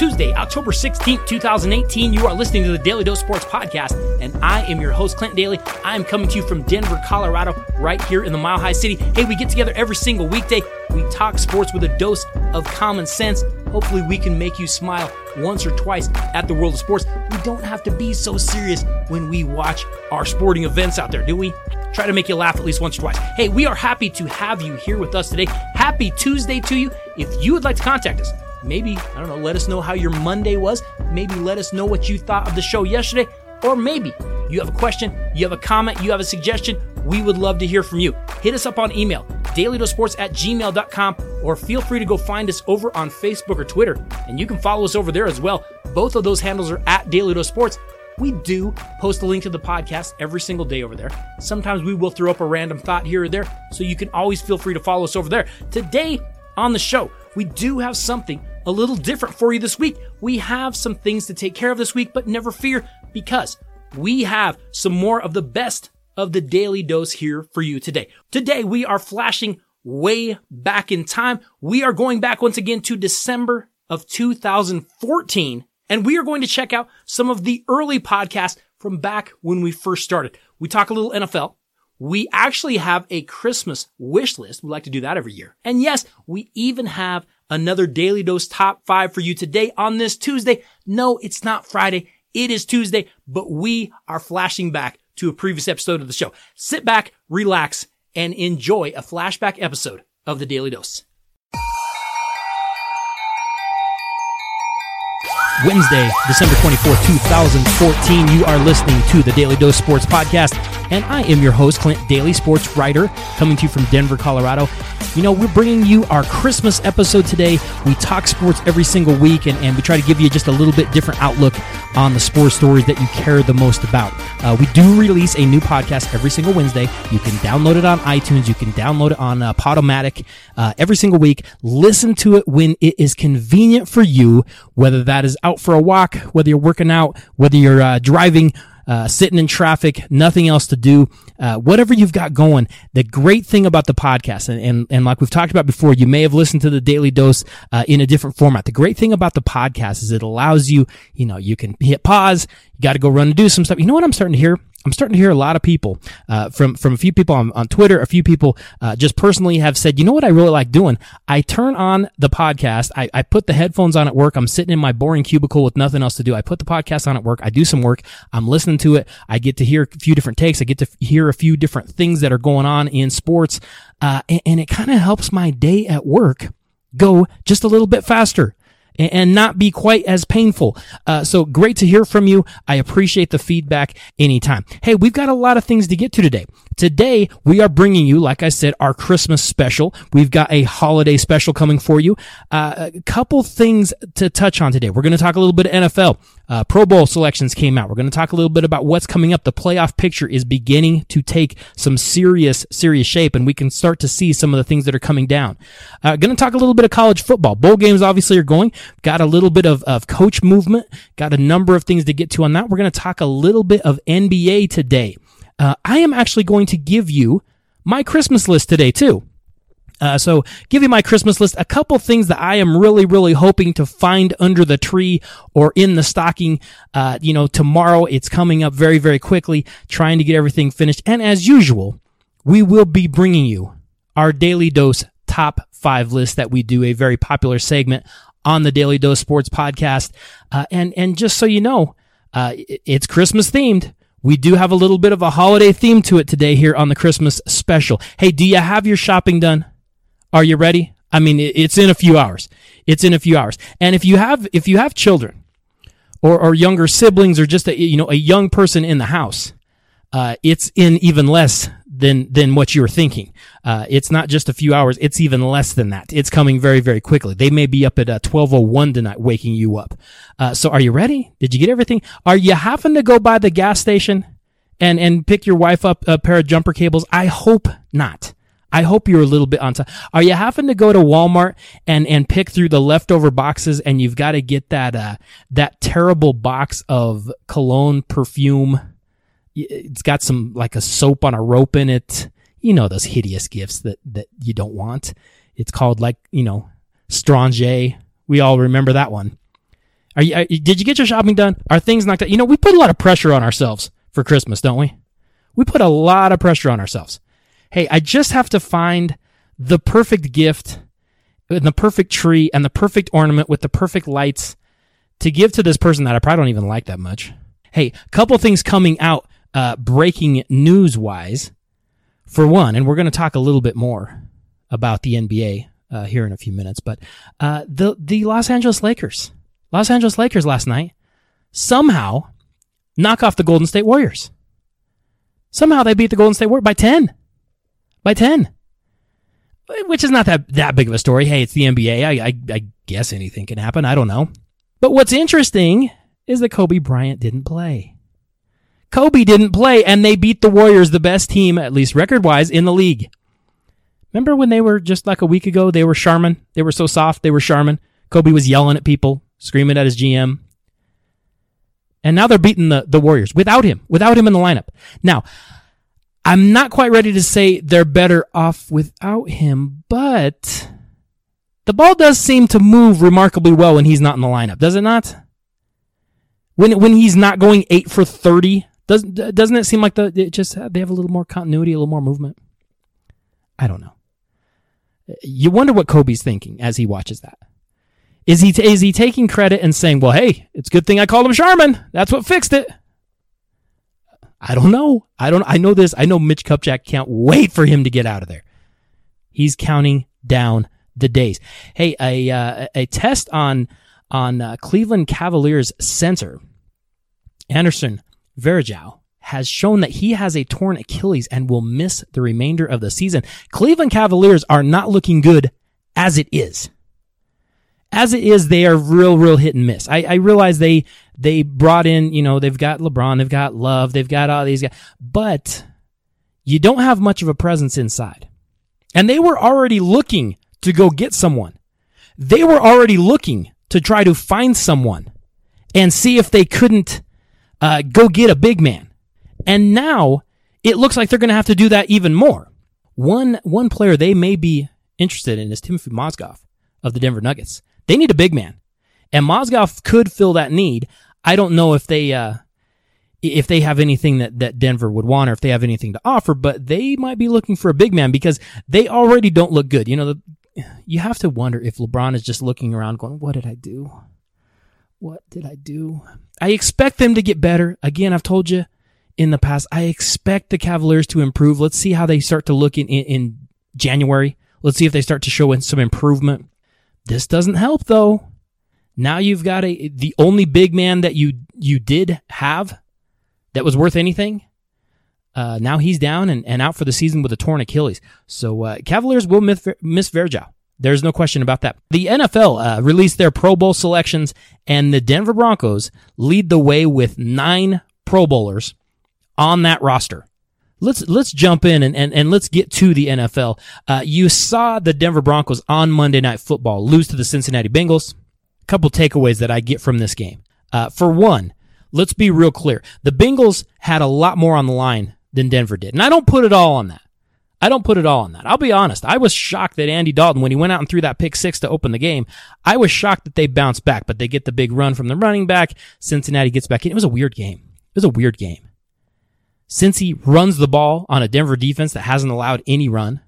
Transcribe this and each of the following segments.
Tuesday, October 16th, 2018. You are listening to the Daly Dose Sports Podcast, and I am your host, Clint Daly. I am coming to you from Denver, Colorado, right here in the Mile High City. Hey, we get together every single weekday. We talk sports with a dose of common sense. Hopefully, we can make you smile once or twice at the world of sports. We don't have to be so serious when we watch our sporting events out there, do we? Try to make you laugh at least once or twice. Hey, we are happy to have you here with us today. Happy Tuesday to you. If you would like to contact us, maybe, I don't know, let us know how your Monday was. Maybe let us know what you thought of the show yesterday. Or maybe you have a question, you have a comment, you have a suggestion. We would love to hear from you. Hit us up on email, dailydosports at gmail.com, or feel free to go find us over on Facebook or Twitter. And you can follow us over there as well. Both of those handles are at Daily Sports. We do post a link to the podcast every single day over there. Sometimes we will throw up a random thought here or there, so you can always feel free to follow us over there. Today on the show, we do have something a little different for you this week. We have some things to take care of this week, but never fear because we have some more of the best of the Daly Dose here for you today. Today we are flashing way back in time. We are going back once again to December of 2014 and we are going to check out some of the early podcasts from back when we first started. We talk a little NFL. We actually have a Christmas wish list. We like to do that every year. And yes, we even have another Daly Dose top five for you today on this Tuesday. No, it's not Friday. It is Tuesday, but we are flashing back to a previous episode of the show. Sit back, relax, and enjoy a flashback episode of the Daly Dose. Wednesday, December 24th, 2014. You are listening to the Daly Dose Sports Podcast, and I am your host, Clint Daly, sports writer, coming to you from Denver, Colorado. You know, we're bringing you our Christmas episode today. We talk sports every single week, and, and we try to give you just a little bit different outlook on the sports stories that you care the most about. Uh, we do release a new podcast every single Wednesday. You can download it on iTunes. You can download it on uh, Podomatic uh, every single week. Listen to it when it is convenient for you, whether that is out for a walk, whether you're working out, whether you're uh, driving, uh, sitting in traffic, nothing else to do, uh, whatever you've got going. The great thing about the podcast, and, and, and like we've talked about before, you may have listened to the Daly Dose uh, in a different format. The great thing about the podcast is it allows you, you know, you can hit pause, you got to go run and do some stuff. You know what I'm starting to hear? I'm starting to hear a lot of people uh, from from a few people on, on Twitter, a few people uh, just personally have said, you know what I really like doing? I turn on the podcast, I, I put the headphones on at work, I'm sitting in my boring cubicle with nothing else to do. I put the podcast on at work, I do some work, I'm listening to it, I get to hear a few different takes, I get to hear a few different things that are going on in sports, uh, and, and it kind of helps my day at work go just a little bit faster and not be quite as painful. Uh, so great to hear from you. I appreciate the feedback anytime. Hey, we've got a lot of things to get to today. Today, we are bringing you, like I said, our Christmas special. We've got a holiday special coming for you. Uh, a couple things to touch on today. We're going to talk a little bit of NFL. Uh, Pro Bowl selections came out. We're going to talk a little bit about what's coming up. The playoff picture is beginning to take some serious, serious shape, and we can start to see some of the things that are coming down. Uh, going to talk a little bit of college football. Bowl games obviously are going. Got a little bit of, of coach movement. Got a number of things to get to on that. We're going to talk a little bit of NBA today uh, I am actually going to give you my Christmas list today too. Uh, so give you my Christmas list, a couple things that I am really, really hoping to find under the tree or in the stocking. Uh, you know, tomorrow it's coming up very, very quickly, trying to get everything finished. And as usual, we will be bringing you our Daly Dose top five list that we do a very popular segment on the Daly Dose Sports podcast. Uh, and, and just so you know, uh, it's Christmas themed. We do have a little bit of a holiday theme to it today here on the Christmas special. Hey, do you have your shopping done? Are you ready? I mean, it's in a few hours. It's in a few hours. And if you have, if you have children or, or younger siblings or just a, you know, a young person in the house, uh, it's in even less than than what you were thinking. Uh, it's not just a few hours; it's even less than that. It's coming very very quickly. They may be up at uh, twelve oh one tonight, waking you up. Uh, so, are you ready? Did you get everything? Are you having to go by the gas station and and pick your wife up a pair of jumper cables? I hope not. I hope you're a little bit on time. Are you having to go to Walmart and, and pick through the leftover boxes and you've got to get that, uh, that terrible box of cologne perfume it's got some like a soap on a rope in it. You know those hideous gifts that that you don't want. It's called like you know Strange. We all remember that one. Are you, are, did you get your shopping done? Are things knocked out? You know, we put a lot of pressure on ourselves for Christmas, don't we? We put a lot of pressure on ourselves. Hey, I just have to find the perfect gift and the perfect tree and the perfect ornament with the perfect lights to give to this person that I probably don't even like that much. Hey, couple things coming out, uh, breaking news wise. For one, and we're going to talk a little bit more about the NBA uh, here in a few minutes, but uh, the the Los Angeles Lakers, Los Angeles Lakers last night somehow knock off the Golden State Warriors. Somehow they beat the Golden State Warriors by ten, by ten, which is not that that big of a story. Hey, it's the NBA. I, I, I guess anything can happen. I don't know. But what's interesting is that Kobe Bryant didn't play. Kobe didn't play, and they beat the Warriors, the best team, at least record wise, in the league. Remember when they were just like a week ago? They were Charmin. They were so soft. They were Charmin. Kobe was yelling at people, screaming at his GM. And now they're beating the, the Warriors without him, without him in the lineup. Now, I'm not quite ready to say they're better off without him, but the ball does seem to move remarkably well when he's not in the lineup, does it not? When when he's not going eight for thirty doesn't doesn't it seem like the it just they have a little more continuity, a little more movement? I don't know. You wonder what Kobe's thinking as he watches that. Is he is he taking credit and saying, "Well, hey, it's a good thing I called him Charmin. That's what fixed it." I don't know. I don't. I know this. I know Mitch Kupchak can't wait for him to get out of there. He's counting down the days. Hey, a uh, a test on on uh, Cleveland Cavaliers center Anderson Varejao has shown that he has a torn Achilles and will miss the remainder of the season. Cleveland Cavaliers are not looking good as it is. As it is, they are real, real hit and miss. I, I realize they they brought in, you know, they've got LeBron, they've got Love, they've got all these guys, but you don't have much of a presence inside. And they were already looking to go get someone. They were already looking to try to find someone and see if they couldn't uh, go get a big man. And now it looks like they're going to have to do that even more. One one player they may be interested in is Timothy Mozgov of the Denver Nuggets. They need a big man, and Mozgov could fill that need. I don't know if they uh, if they have anything that, that Denver would want or if they have anything to offer, but they might be looking for a big man because they already don't look good. You know, the, you have to wonder if LeBron is just looking around going, "What did I do? What did I do?" I expect them to get better. Again, I've told you in the past, I expect the Cavaliers to improve. Let's see how they start to look in, in, in January. Let's see if they start to show some improvement. This doesn't help though. Now you've got a the only big man that you you did have that was worth anything. Uh, now he's down and, and out for the season with a torn Achilles. So uh, Cavaliers will miss, miss. There's no question about that. The NFL uh, released their Pro Bowl selections, and the Denver Broncos lead the way with nine Pro Bowlers on that roster. Let's let's jump in and, and, and let's get to the NFL. Uh, you saw the Denver Broncos on Monday Night Football lose to the Cincinnati Bengals. A couple takeaways that I get from this game. Uh, for one, let's be real clear. The Bengals had a lot more on the line than Denver did, and I don't put it all on that. I don't put it all on that. I'll be honest. I was shocked that Andy Dalton, when he went out and threw that pick six to open the game, I was shocked that they bounced back, but they get the big run from the running back. Cincinnati gets back in. It was a weird game. It was a weird game. Cincy runs the ball on a Denver defense that hasn't allowed any run.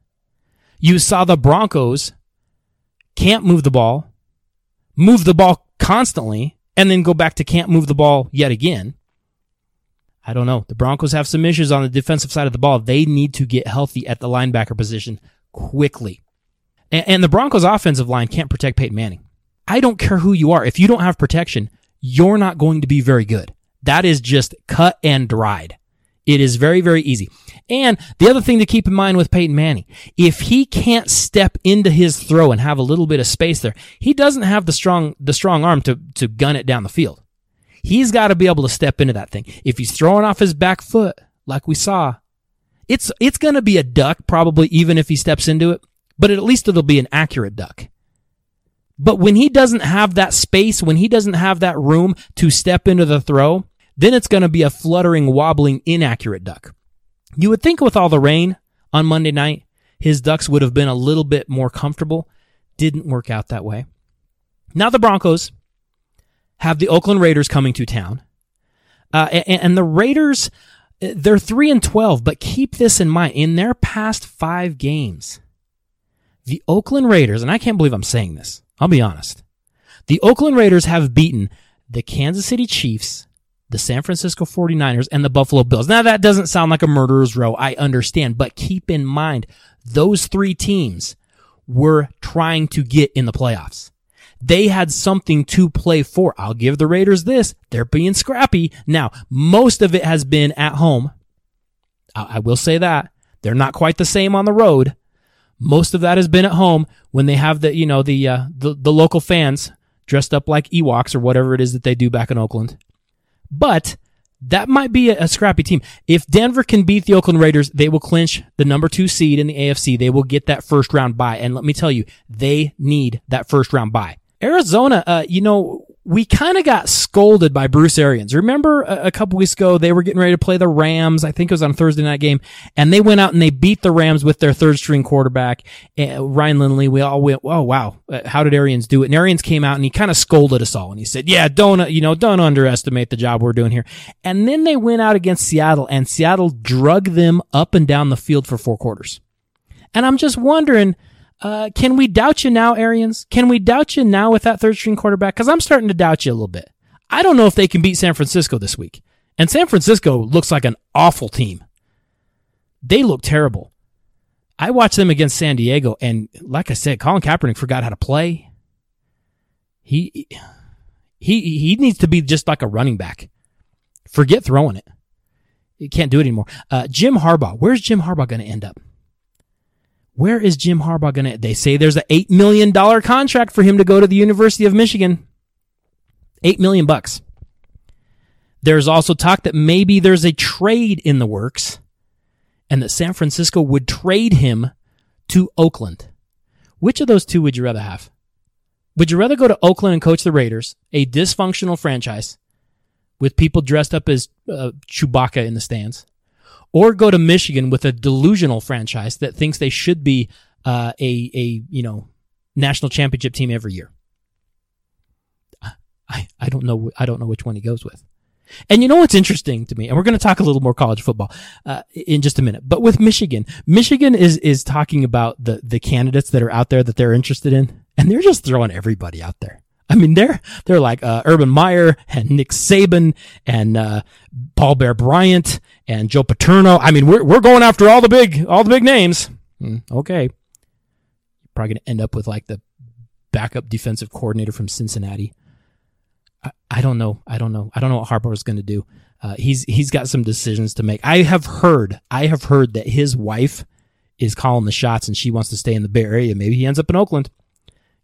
You saw the Broncos can't move the ball, move the ball constantly, and then go back to can't move the ball yet again. I don't know. The Broncos have some issues on the defensive side of the ball. They need to get healthy at the linebacker position quickly. And, and the Broncos offensive line can't protect Peyton Manning. I don't care who you are. If you don't have protection, you're not going to be very good. That is just cut and dried. It is very, very easy. And the other thing to keep in mind with Peyton Manning, if he can't step into his throw and have a little bit of space there, he doesn't have the strong, the strong arm to, to gun it down the field. He's got to be able to step into that thing. If he's throwing off his back foot, like we saw, it's, it's going to be a duck, probably even if he steps into it, but at least it'll be an accurate duck. But when he doesn't have that space, when he doesn't have that room to step into the throw, then it's going to be a fluttering, wobbling, inaccurate duck. You would think with all the rain on Monday night, his ducks would have been a little bit more comfortable. Didn't work out that way. Now the Broncos have the Oakland Raiders coming to town. Uh, and, and the Raiders, they're 3 and 12, but keep this in mind. In their past five games, the Oakland Raiders, and I can't believe I'm saying this, I'll be honest. The Oakland Raiders have beaten the Kansas City Chiefs, the San Francisco 49ers, and the Buffalo Bills. Now that doesn't sound like a murderer's row, I understand, but keep in mind, those three teams were trying to get in the playoffs. They had something to play for. I'll give the Raiders this. They're being scrappy. Now, most of it has been at home. I, will say that. They're not quite the same on the road. Most of that has been at home when they have the, you know, the, uh, the, the local fans dressed up like Ewoks or whatever it is that they do back in Oakland. But that might be a, a, scrappy team. If Denver can beat the Oakland Raiders, they will clinch the number two seed in the AFC. They will get that first round bye. And let me tell you, they need that first round bye. Arizona, uh, you know, we kind of got scolded by Bruce Arians. Remember a, a, couple weeks ago, they were getting ready to play the Rams. I think it was on a Thursday night game and they went out and they beat the Rams with their third string quarterback, uh, Ryan Lindley. We all went, oh, wow. Uh, how did Arians do it? And Arians came out and he kind of scolded us all and he said, yeah, don't, you know, don't underestimate the job we're doing here. And then they went out against Seattle and Seattle drug them up and down the field for four quarters. And I'm just wondering, uh, can we doubt you now, Arians? Can we doubt you now with that third string quarterback? Because I'm starting to doubt you a little bit. I don't know if they can beat San Francisco this week. And San Francisco looks like an awful team. They look terrible. I watched them against San Diego, and like I said, Colin Kaepernick forgot how to play. He he he needs to be just like a running back. Forget throwing it. He can't do it anymore. Uh, Jim Harbaugh. Where's Jim Harbaugh going to end up? Where is Jim Harbaugh going to? They say there's an $8 million contract for him to go to the University of Michigan. 8 million bucks. There's also talk that maybe there's a trade in the works and that San Francisco would trade him to Oakland. Which of those two would you rather have? Would you rather go to Oakland and coach the Raiders, a dysfunctional franchise with people dressed up as uh, Chewbacca in the stands? Or go to Michigan with a delusional franchise that thinks they should be uh, a a you know national championship team every year. I I don't know I don't know which one he goes with. And you know what's interesting to me, and we're going to talk a little more college football uh, in just a minute. But with Michigan, Michigan is is talking about the the candidates that are out there that they're interested in, and they're just throwing everybody out there. I mean, they're they're like uh, Urban Meyer and Nick Saban and uh, Paul Bear Bryant and Joe Paterno. I mean, we're we're going after all the big all the big names. Mm, okay, probably gonna end up with like the backup defensive coordinator from Cincinnati. I, I don't know. I don't know. I don't know what Harbaugh is going to do. Uh, he's he's got some decisions to make. I have heard. I have heard that his wife is calling the shots and she wants to stay in the Bay Area. Maybe he ends up in Oakland.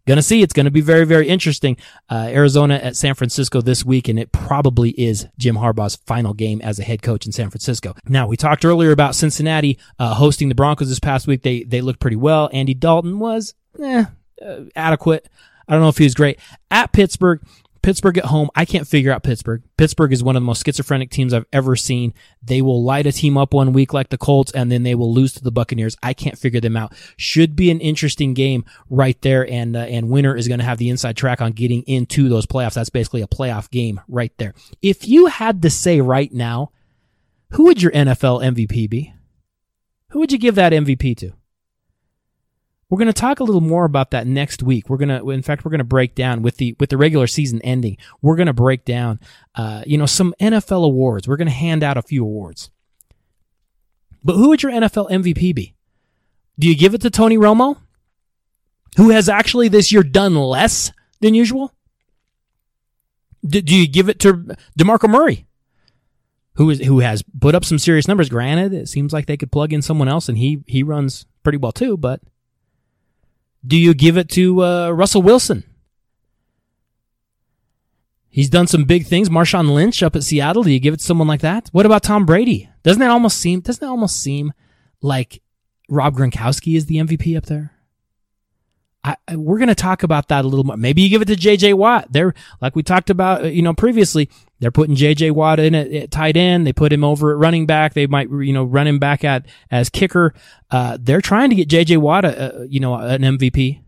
Gonna see. It's gonna be very, very interesting. Uh, Arizona at San Francisco this week, and it probably is Jim Harbaugh's final game as a head coach in San Francisco. Now, we talked earlier about Cincinnati uh, hosting the Broncos this past week. They they looked pretty well. Andy Dalton was eh, uh, adequate. I don't know if he was great at Pittsburgh. Pittsburgh at home, I can't figure out Pittsburgh. Pittsburgh is one of the most schizophrenic teams I've ever seen. They will light a team up one week like the Colts and then they will lose to the Buccaneers. I can't figure them out. Should be an interesting game right there and uh, and winner is going to have the inside track on getting into those playoffs. That's basically a playoff game right there. If you had to say right now, who would your NFL MVP be? Who would you give that MVP to? We're going to talk a little more about that next week. We're going to, in fact, we're going to break down with the with the regular season ending. We're going to break down, uh, you know, some NFL awards. We're going to hand out a few awards. But who would your NFL MVP be? Do you give it to Tony Romo, who has actually this year done less than usual? Do, do you give it to Demarco Murray, who is who has put up some serious numbers? Granted, it seems like they could plug in someone else, and he he runs pretty well too, but do you give it to uh, Russell Wilson? He's done some big things. Marshawn Lynch up at Seattle. Do you give it to someone like that? What about Tom Brady? Doesn't it almost seem doesn't it almost seem like Rob Gronkowski is the MVP up there? I, we're going to talk about that a little more. Maybe you give it to JJ Watt. They're like we talked about, uh, you know, previously. They're putting JJ Watt in at, at, tight end. They put him over at running back. They might, you know, run him back at as kicker. Uh, they're trying to get JJ Watt, a, a, you know, an MVP.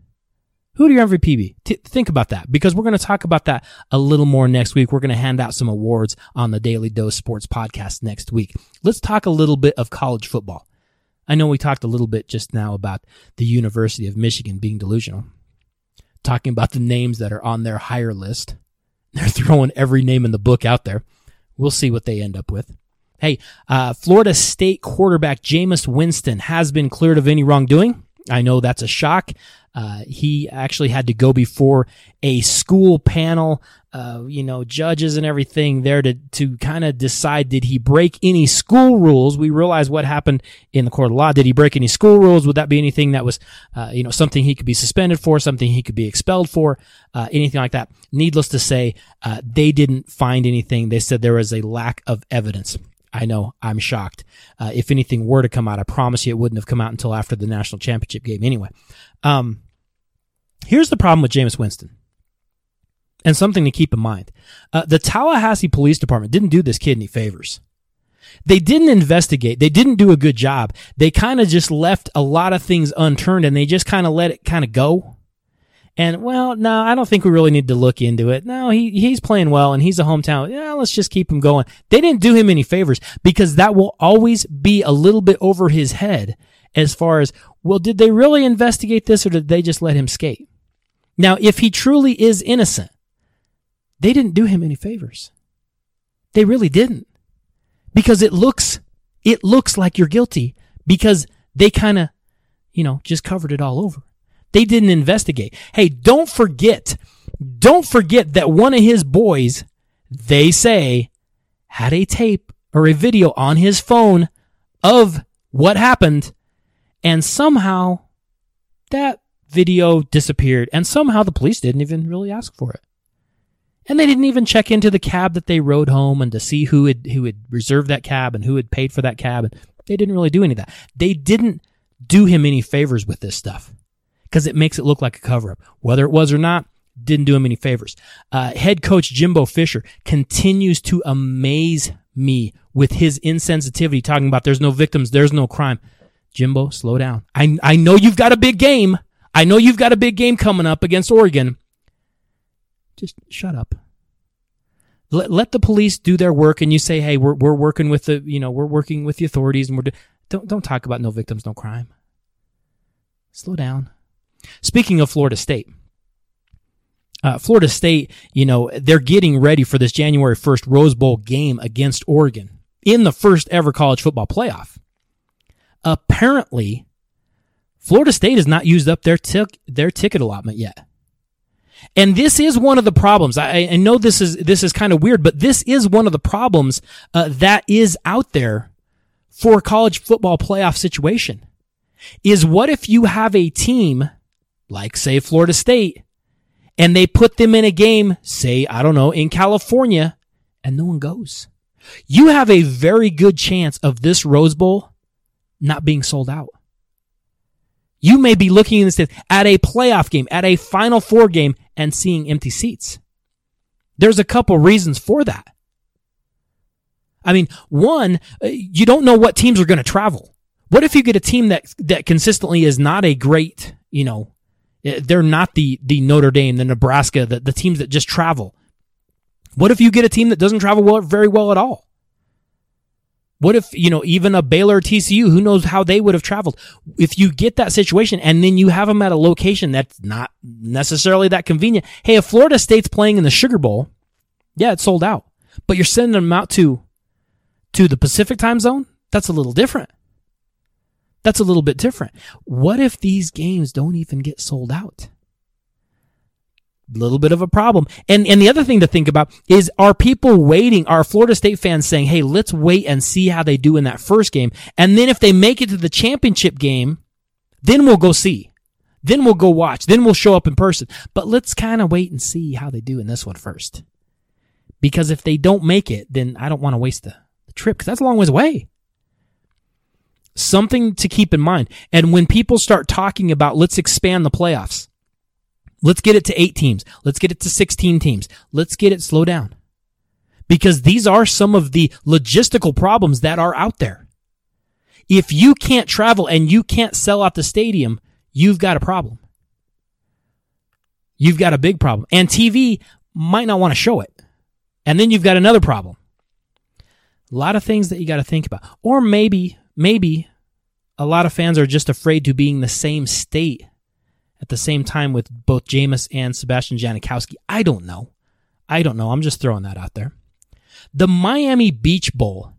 Who do your MVP be? T- think about that because we're going to talk about that a little more next week. We're going to hand out some awards on the Daly Dose Sports podcast next week. Let's talk a little bit of college football. I know we talked a little bit just now about the University of Michigan being delusional, talking about the names that are on their hire list. They're throwing every name in the book out there. We'll see what they end up with. Hey, uh, Florida State quarterback Jameis Winston has been cleared of any wrongdoing. I know that's a shock. Uh, he actually had to go before a school panel, uh, you know, judges and everything there to, to kind of decide did he break any school rules? We realize what happened in the court of law. Did he break any school rules? Would that be anything that was, uh, you know, something he could be suspended for, something he could be expelled for, uh, anything like that? Needless to say, uh, they didn't find anything. They said there was a lack of evidence. I know I'm shocked. Uh, if anything were to come out, I promise you it wouldn't have come out until after the national championship game anyway. Um, here's the problem with Jameis Winston. And something to keep in mind. Uh, the Tallahassee Police Department didn't do this kid any favors. They didn't investigate. They didn't do a good job. They kind of just left a lot of things unturned and they just kind of let it kind of go. And well, no, I don't think we really need to look into it. No, he he's playing well and he's a hometown. Yeah, let's just keep him going. They didn't do him any favors because that will always be a little bit over his head as far as, well, did they really investigate this or did they just let him skate? Now, if he truly is innocent, they didn't do him any favors. They really didn't. Because it looks it looks like you're guilty because they kind of, you know, just covered it all over. They didn't investigate. Hey, don't forget, don't forget that one of his boys, they say, had a tape or a video on his phone of what happened. And somehow that video disappeared. And somehow the police didn't even really ask for it. And they didn't even check into the cab that they rode home and to see who had, who had reserved that cab and who had paid for that cab. They didn't really do any of that. They didn't do him any favors with this stuff because it makes it look like a cover up. Whether it was or not, didn't do him any favors. Uh, head coach Jimbo Fisher continues to amaze me with his insensitivity, talking about there's no victims, there's no crime. Jimbo, slow down. I, I know you've got a big game. I know you've got a big game coming up against Oregon. Just shut up. Let, let the police do their work and you say, hey, we're, we're working with the, you know, we're working with the authorities and we're, do- don't, don't talk about no victims, no crime. Slow down. Speaking of Florida State, uh, Florida State, you know, they're getting ready for this January 1st Rose Bowl game against Oregon in the first ever college football playoff. Apparently, Florida State has not used up their their ticket allotment yet. And this is one of the problems. I, I know this is this is kind of weird, but this is one of the problems uh, that is out there for college football playoff situation. Is what if you have a team like say Florida State, and they put them in a game, say, I don't know, in California, and no one goes. You have a very good chance of this Rose Bowl not being sold out. You may be looking at a playoff game, at a Final Four game, and seeing empty seats. There's a couple reasons for that. I mean, one, uh, you don't know what teams are going to travel. What if you get a team that that consistently is not a great, you know, Eh, they're not the, the Notre Dame, the Nebraska, the, the teams that just travel. What if you get a team that doesn't travel well, very well at all? What if, you know, even a Baylor TCU, who knows how they would have traveled? If you get that situation and then you have them at a location that's not necessarily that convenient. Hey, if Florida State's playing in the Sugar Bowl, yeah, it's sold out. But you're sending them out to, to the Pacific time zone? That's a little different. That's a little bit different. What if these games don't even get sold out? Little bit of a problem. And and the other thing to think about is are people waiting, are Florida State fans saying, "Hey, let's wait and see how they do in that first game, and then if they make it to the championship game, then we'll go see. Then we'll go watch. Then we'll show up in person. But let's kind of wait and see how they do in this one first. Because if they don't make it, then I don't want to waste the, the trip because that's a long ways away something to keep in mind. And when people start talking about let's expand the playoffs, let's get it to eight teams, let's get it to 16 teams, let's get it slow down. Because these are some of the logistical problems that are out there. If you can't travel and you can't sell out the stadium, you've got a problem. you've got a big problem. And TV might not want to show it. And then you've got another problem. A lot of things that you got to think about. Or maybe, maybe a lot of fans are just afraid to be in the same state at the same time with both Jameis and Sebastian Janikowski. I don't know. I don't know. I'm just throwing that out there. The Miami Beach Bowl.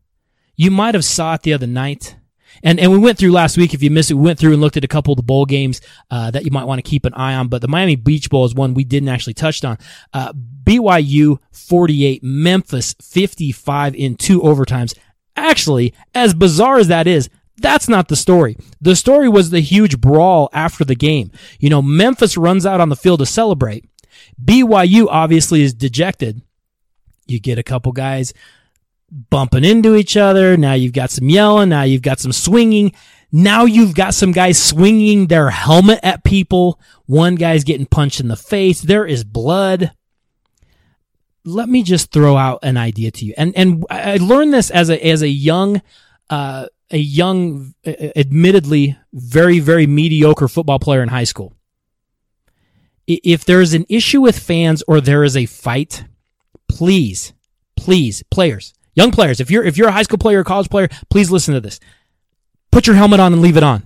You might have saw it the other night. And, and we went through last week. If you missed it, we went through and looked at a couple of the bowl games, uh, that you might want to keep an eye on. But the Miami Beach Bowl is one we didn't actually touch on. Uh, BYU 48, Memphis 55 in two overtimes. Actually, as bizarre as that is, that's not the story. The story was the huge brawl after the game. You know, Memphis runs out on the field to celebrate. BYU obviously is dejected. You get a couple guys bumping into each other. Now you've got some yelling. Now you've got some swinging. Now you've got some guys swinging their helmet at people. One guy's getting punched in the face. There is blood. Let me just throw out an idea to you. And, and I learned this as a, as a young, uh, a young, admittedly very, very mediocre football player in high school. If there is an issue with fans or there is a fight, please, please, players, young players, if you're if you're a high school player or college player, please listen to this. Put your helmet on and leave it on.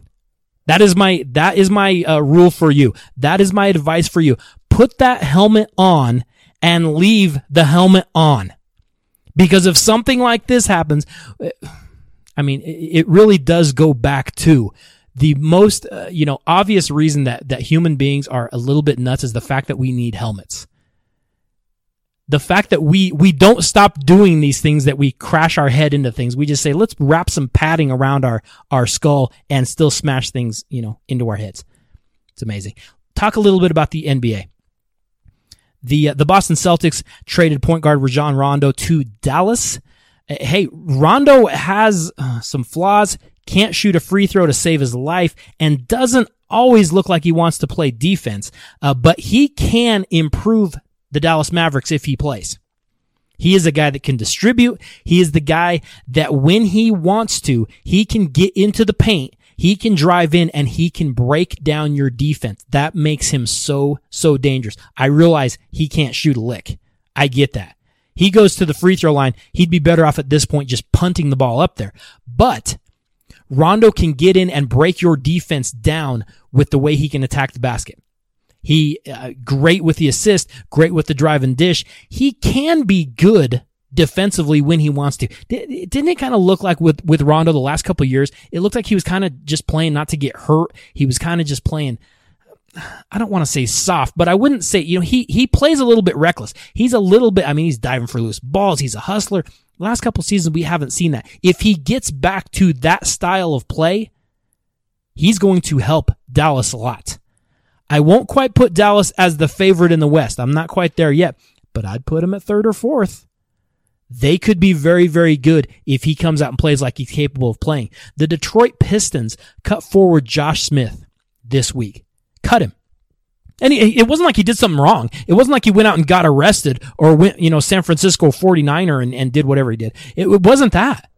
That is my that is my uh, rule for you. That is my advice for you. Put that helmet on and leave the helmet on. Because if something like this happens, I mean, it really does go back to the most, uh, you know, obvious reason that, that human beings are a little bit nuts is the fact that we need helmets. The fact that we, we don't stop doing these things that we crash our head into things. We just say, let's wrap some padding around our, our skull and still smash things, you know, into our heads. It's amazing. Talk a little bit about the NBA. The, uh, the Boston Celtics traded point guard Rajon Rondo to Dallas hey, Rondo has uh, some flaws, can't shoot a free throw to save his life, and doesn't always look like he wants to play defense, uh, but he can improve the Dallas Mavericks if he plays. He is a guy that can distribute. He is the guy that when he wants to, he can get into the paint. He can drive in and he can break down your defense. That makes him so, so dangerous. I realize he can't shoot a lick. I get that. He goes to the free throw line. He'd be better off at this point just punting the ball up there. But Rondo can get in and break your defense down with the way he can attack the basket. He uh, great with the assist, great with the drive and dish. He can be good defensively when he wants to. Didn't it kind of look like with with Rondo the last couple years? It looked like he was kind of just playing not to get hurt. He was kind of just playing I don't want to say soft, but I wouldn't say, you know, he, he plays a little bit reckless. He's a little bit, I mean, he's diving for loose balls. He's a hustler. Last couple seasons, we haven't seen that. If he gets back to that style of play, he's going to help Dallas a lot. I won't quite put Dallas as the favorite in the West. I'm not quite there yet, but I'd put him at third or fourth. They could be very, very good if he comes out and plays like he's capable of playing. The Detroit Pistons cut forward Josh Smith this week cut him. And he, it wasn't like he did something wrong. It wasn't like he went out and got arrested or went, you know, San Francisco 49er and, and did whatever he did. It, it wasn't that.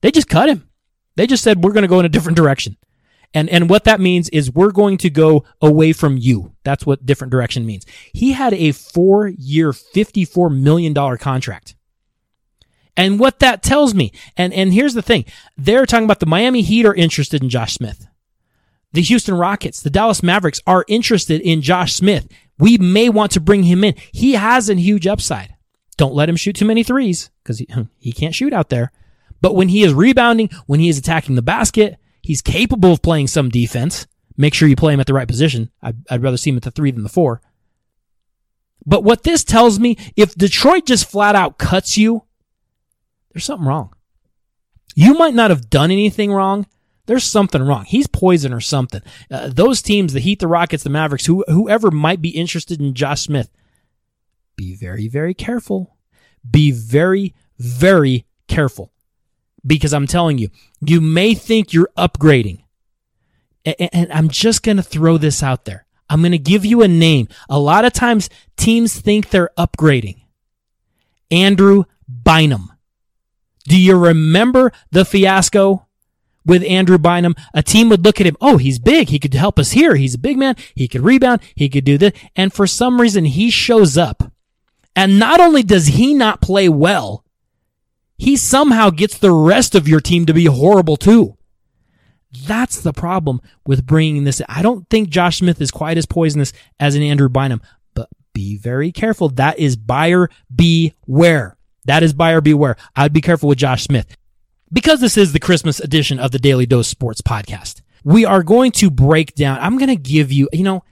They just cut him. They just said, we're going to go in a different direction. And, and what that means is we're going to go away from you. That's what different direction means. He had a four year, $54 million contract. And what that tells me, and, and here's the thing. They're talking about the Miami Heat are interested in Josh Smith the Houston Rockets, the Dallas Mavericks are interested in Josh Smith. We may want to bring him in. He has a huge upside. Don't let him shoot too many threes because he, hmm, he can't shoot out there. But when he is rebounding, when he is attacking the basket, he's capable of playing some defense. Make sure you play him at the right position. I'd, I'd rather see him at the three than the four. But what this tells me, if Detroit just flat out cuts you, there's something wrong. You might not have done anything wrong, there's something wrong. He's poison or something. Uh, those teams, the Heat, the Rockets, the Mavericks, who, whoever might be interested in Josh Smith, be very, very careful. Be very, very careful. Because I'm telling you, you may think you're upgrading. And, and I'm just going to throw this out there. I'm going to give you a name. A lot of times teams think they're upgrading. Andrew Bynum. Do you remember the fiasco with Andrew Bynum, a team would look at him, oh, he's big. He could help us here. He's a big man. He could rebound. He could do this. And for some reason, he shows up. And not only does he not play well, he somehow gets the rest of your team to be horrible too. That's the problem with bringing this. I don't think Josh Smith is quite as poisonous as an Andrew Bynum, but be very careful. That is buyer beware. That is buyer beware. I'd be careful with Josh Smith. Because this is the Christmas edition of the Daly Dose Sports podcast, we are going to break down. I'm going to give you, you know,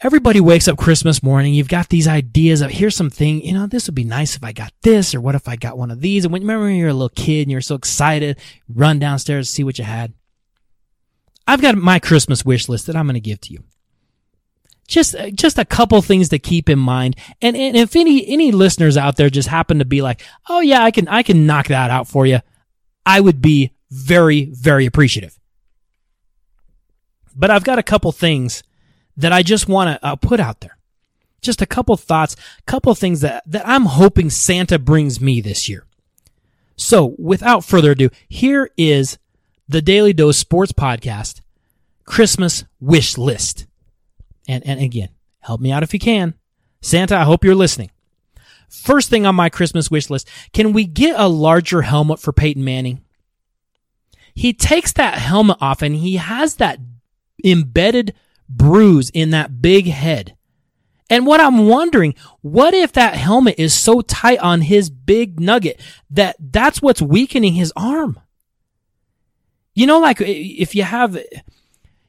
everybody wakes up Christmas morning. You've got these ideas of here's something, you know, this would be nice if I got this, or what if I got one of these? And when you remember when you're a little kid and you're so excited, run downstairs see what you had. I've got my Christmas wish list that I'm going to give to you. Just, just a couple things to keep in mind. And, and if any, any listeners out there just happen to be like, oh yeah, I can, I can knock that out for you. I would be very, very appreciative. But I've got a couple things that I just want to uh, put out there. Just a couple thoughts, couple things that, that I'm hoping Santa brings me this year. So without further ado, here is the Daly Dose Sports Podcast Christmas wish list. And, and again, help me out if you can. Santa, I hope you're listening. First thing on my Christmas wish list, can we get a larger helmet for Peyton Manning? He takes that helmet off and he has that embedded bruise in that big head. And what I'm wondering, what if that helmet is so tight on his big nugget that that's what's weakening his arm? You know, like if you have,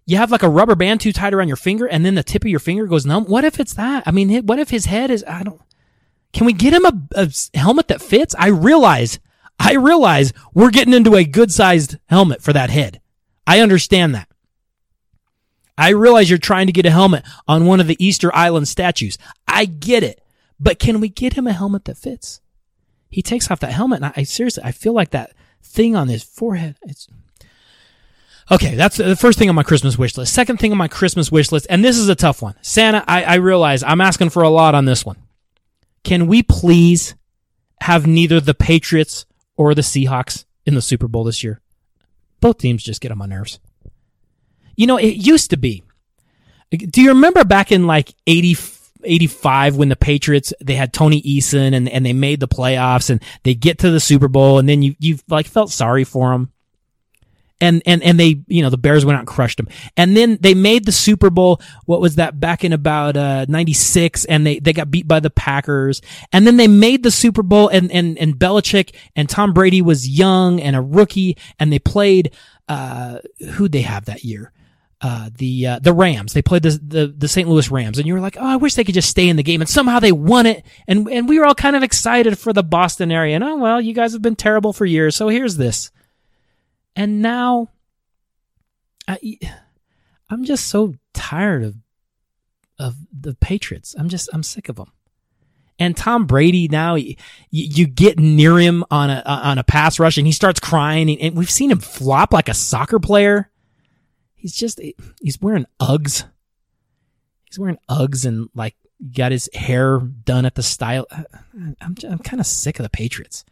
you have like a rubber band too tight around your finger and then the tip of your finger goes numb. What if it's that? I mean, what if his head is, I don't, can we get him a, a helmet that fits? I realize, I realize we're getting into a good sized helmet for that head. I understand that. I realize you're trying to get a helmet on one of the Easter Island statues. I get it. But can we get him a helmet that fits? He takes off that helmet and I, I seriously, I feel like that thing on his forehead. It's, Okay, that's the first thing on my Christmas wish list. Second thing on my Christmas wish list, and this is a tough one. Santa, I, I realize I'm asking for a lot on this one. Can we please have neither the Patriots or the Seahawks in the Super Bowl this year? Both teams just get on my nerves. You know, it used to be. Do you remember back in like 80, 85 when the Patriots, they had Tony Eason and, and they made the playoffs and they get to the Super Bowl and then you, you like felt sorry for them and and and they you know the Bears went out and crushed them. And then they made the Super Bowl. What was that back in about uh, 96 and they they got beat by the Packers. And then they made the Super Bowl and and and Belichick and Tom Brady was young and a rookie and they played uh who'd they have that year? Uh, the uh, the Rams. They played the, the the St. Louis Rams, and you were like, "Oh, I wish they could just stay in the game." And somehow they won it, and and we were all kind of excited for the Boston area. And oh well, you guys have been terrible for years, so here's this. And now I I'm just so tired of of the Patriots. I'm just I'm sick of them. And Tom Brady now you, you get near him on a uh, on a pass rush and he starts crying and we've seen him flop like a soccer player. He's just he's wearing Uggs. He's wearing Uggs and like got his hair done at the style. Uh, I'm I'm kind of sick of the Patriots.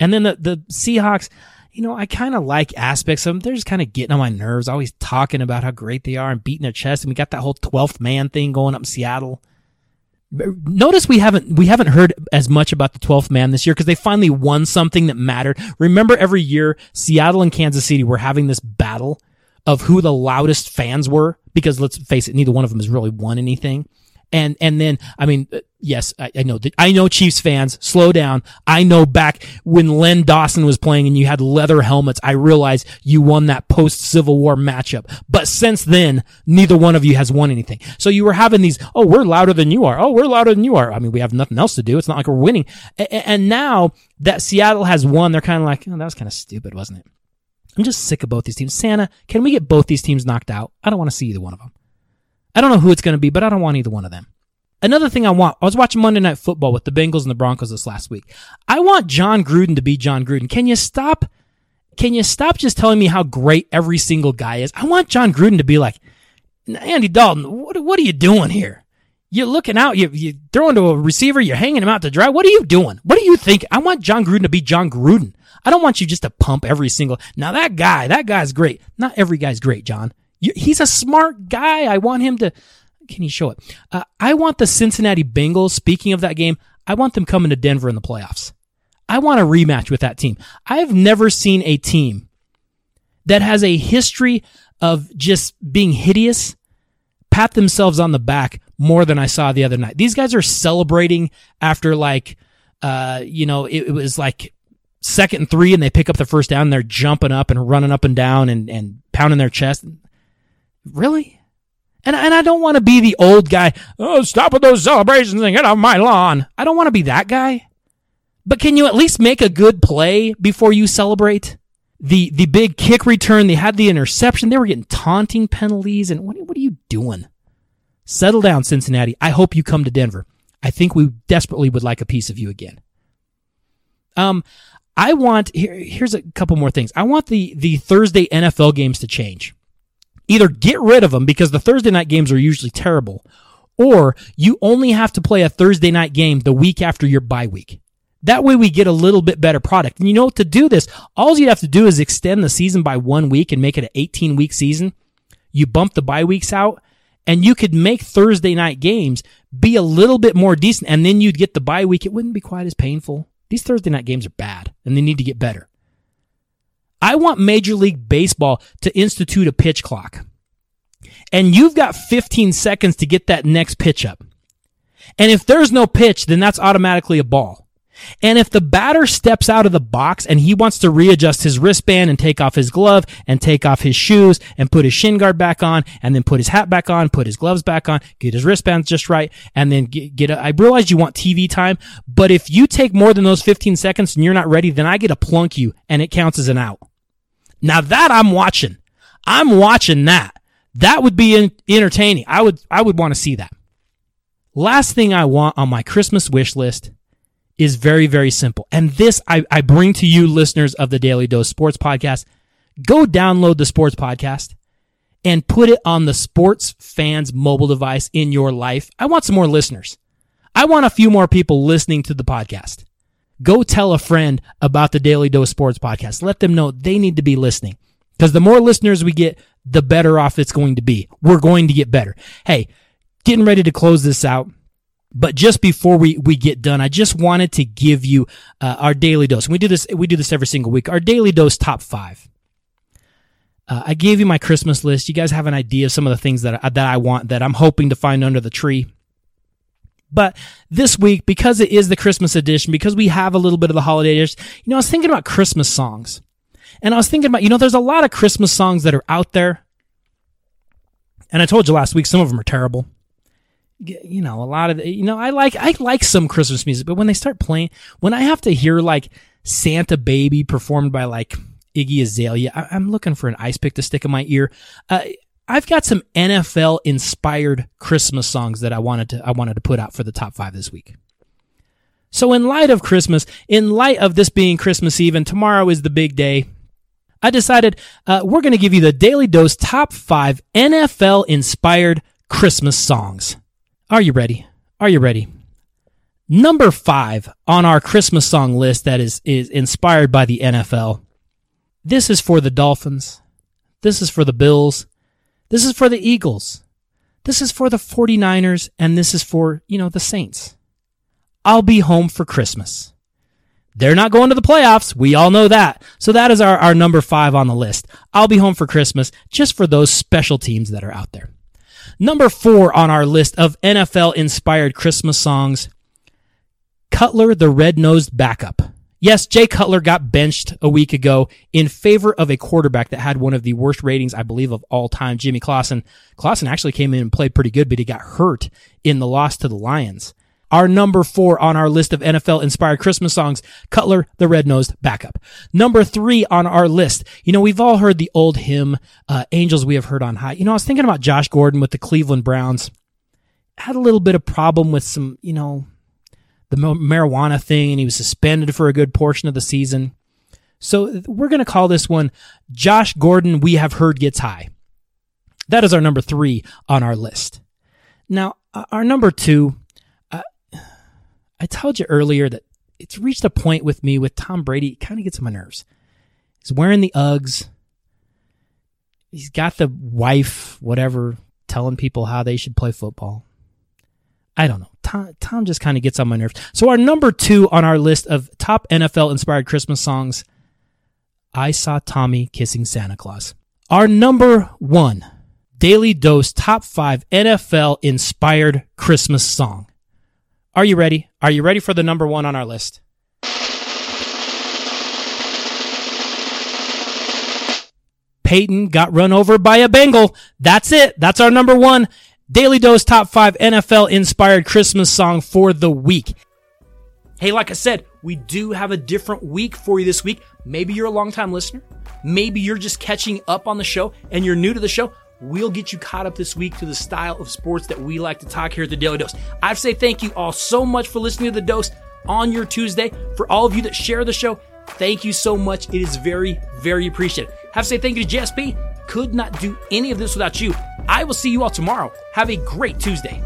And then the the Seahawks you know, I kind of like aspects of them. They're just kind of getting on my nerves, always talking about how great they are and beating their chest. And we got that whole 12th man thing going up in Seattle. Notice we haven't we haven't heard as much about the 12th man this year because they finally won something that mattered. Remember every year Seattle and Kansas City were having this battle of who the loudest fans were because let's face it neither one of them has really won anything. And, and then, I mean, uh, yes, I, I know, I know Chiefs fans, slow down. I know back when Len Dawson was playing and you had leather helmets, I realized you won that post Civil War matchup. But since then, neither one of you has won anything. So you were having these, oh, we're louder than you are. Oh, we're louder than you are. I mean, we have nothing else to do. It's not like we're winning. And now that Seattle has won, they're kind of like, oh, that was kind of stupid, wasn't it? I'm just sick of both these teams. Santa, can we get both these teams knocked out? I don't want to see either one of them. I don't know who it's going to be, but I don't want either one of them. Another thing I want, I was watching Monday Night Football with the Bengals and the Broncos this last week. I want Jon Gruden to be Jon Gruden. Can you stop? Can you stop just telling me how great every single guy is? I want Jon Gruden to be like, Andy Dalton, what, what are you doing here? You're looking out, you, you're throwing to a receiver, you're hanging him out to dry. What are you doing? What do you think? I want Jon Gruden to be Jon Gruden. I don't want you just to pump every single. Now that guy, that guy's great. Not every guy's great, Jon. He's a smart guy. I want him to. Can you show it? Uh, I want the Cincinnati Bengals. Speaking of that game, I want them coming to Denver in the playoffs. I want a rematch with that team. I have never seen a team that has a history of just being hideous pat themselves on the back more than I saw the other night. These guys are celebrating after like, uh, you know, it, it was like second and three and they pick up the first down. And they're jumping up and running up and down and, and pounding their chest. Really? And, and I don't want to be the old guy. Oh, stop with those celebrations and get off my lawn. I don't want to be that guy. But can you at least make a good play before you celebrate? The, the big kick return, they had the interception. They were getting taunting penalties. And what, what are you doing? Settle down, Cincinnati. I hope you come to Denver. I think we desperately would like a piece of you again. Um, I want here, here's a couple more things. I want the the Thursday NFL games to change. Either get rid of them because the Thursday night games are usually terrible, or you only have to play a Thursday night game the week after your bye week. That way we get a little bit better product. And you know, to do this, all you have to do is extend the season by one week and make it an 18 week season. You bump the bye weeks out and you could make Thursday night games be a little bit more decent and then you'd get the bye week. It wouldn't be quite as painful. These Thursday night games are bad and they need to get better. I want Major League Baseball to institute a pitch clock. And you've got 15 seconds to get that next pitch up. And if there's no pitch, then that's automatically a ball. And if the batter steps out of the box and he wants to readjust his wristband and take off his glove and take off his shoes and put his shin guard back on and then put his hat back on, put his gloves back on, get his wristbands just right and then get, get a, I realize you want TV time, but if you take more than those 15 seconds and you're not ready, then I get to plunk you and it counts as an out. Now that I'm watching, I'm watching that. That would be entertaining. I would, I would want to see that. Last thing I want on my Christmas wish list is very, very simple. And this I, I bring to you listeners of the Daly Dose Sports Podcast. Go download the sports podcast and put it on the sports fans mobile device in your life. I want some more listeners. I want a few more people listening to the podcast. Go tell a friend about the Daly Dose Sports Podcast. Let them know they need to be listening. Because the more listeners we get, the better off it's going to be. We're going to get better. Hey, getting ready to close this out. But just before we, we get done, I just wanted to give you uh, our Daly Dose. And we do this we do this every single week. Our Daly Dose top five. Uh, I gave you my Christmas list. You guys have an idea of some of the things that I, that I want that I'm hoping to find under the tree. But this week, because it is the Christmas edition, because we have a little bit of the holiday you know, I was thinking about Christmas songs. And I was thinking about, you know, there's a lot of Christmas songs that are out there. And I told you last week, some of them are terrible you know, a lot of, you know, I like, I like some Christmas music, but when they start playing, when I have to hear like Santa Baby performed by like Iggy Azalea, I, am looking for an ice pick to stick in my ear. Uh, I've got some NFL inspired Christmas songs that I wanted to, I wanted to put out for the top five this week. So in light of Christmas, in light of this being Christmas Eve and tomorrow is the big day, I decided uh, we're going to give you the Daly Dose top five NFL inspired Christmas songs. Are you ready? Are you ready? Number five on our Christmas song list that is, is inspired by the NFL. This is for the Dolphins. This is for the Bills. This is for the Eagles. This is for the 49ers. And this is for, you know, the Saints. I'll be home for Christmas. They're not going to the playoffs. We all know that. So that is our, our number five on the list. I'll be home for Christmas just for those special teams that are out there. Number four on our list of NFL inspired Christmas songs Cutler, the red nosed backup. Yes, Jay Cutler got benched a week ago in favor of a quarterback that had one of the worst ratings, I believe, of all time, Jimmy Clausen. Clausen actually came in and played pretty good, but he got hurt in the loss to the Lions. Our number four on our list of NFL inspired Christmas songs, Cutler, the Red Nosed Backup. Number three on our list. You know, we've all heard the old hymn, uh, Angels We Have Heard on High. You know, I was thinking about Josh Gordon with the Cleveland Browns. Had a little bit of problem with some, you know, the marijuana thing and he was suspended for a good portion of the season. So we're going to call this one Josh Gordon We Have Heard Gets High. That is our number three on our list. Now, uh, our number two, uh, I told you earlier that it's reached a point with me with Tom Brady, it kind of gets on my nerves. He's wearing the Uggs. He's got the wife, whatever, telling people how they should play football. I don't know. Tom, Tom just kind of gets on my nerves. So our number two on our list of top NFL inspired Christmas songs, I Saw Tommy Kissing Santa Claus. Our number one Daly Dose top five NFL inspired Christmas song. Are you ready? Are you ready for the number one on our list? Peyton got run over by a Bengal. That's it. That's our number one Daly Dose Top 5 NFL inspired Christmas song for the week. Hey, like I said, we do have a different week for you this week. Maybe you're a longtime listener. Maybe you're just catching up on the show and you're new to the show. We'll get you caught up this week to the style of sports that we like to talk here at the Daly Dose. I say thank you all so much for listening to the Dose on your Tuesday. For all of you that share the show, thank you so much. It is very, very appreciated. Have to say thank you to JSP. Could not do any of this without you. I will see you all tomorrow. Have a great Tuesday.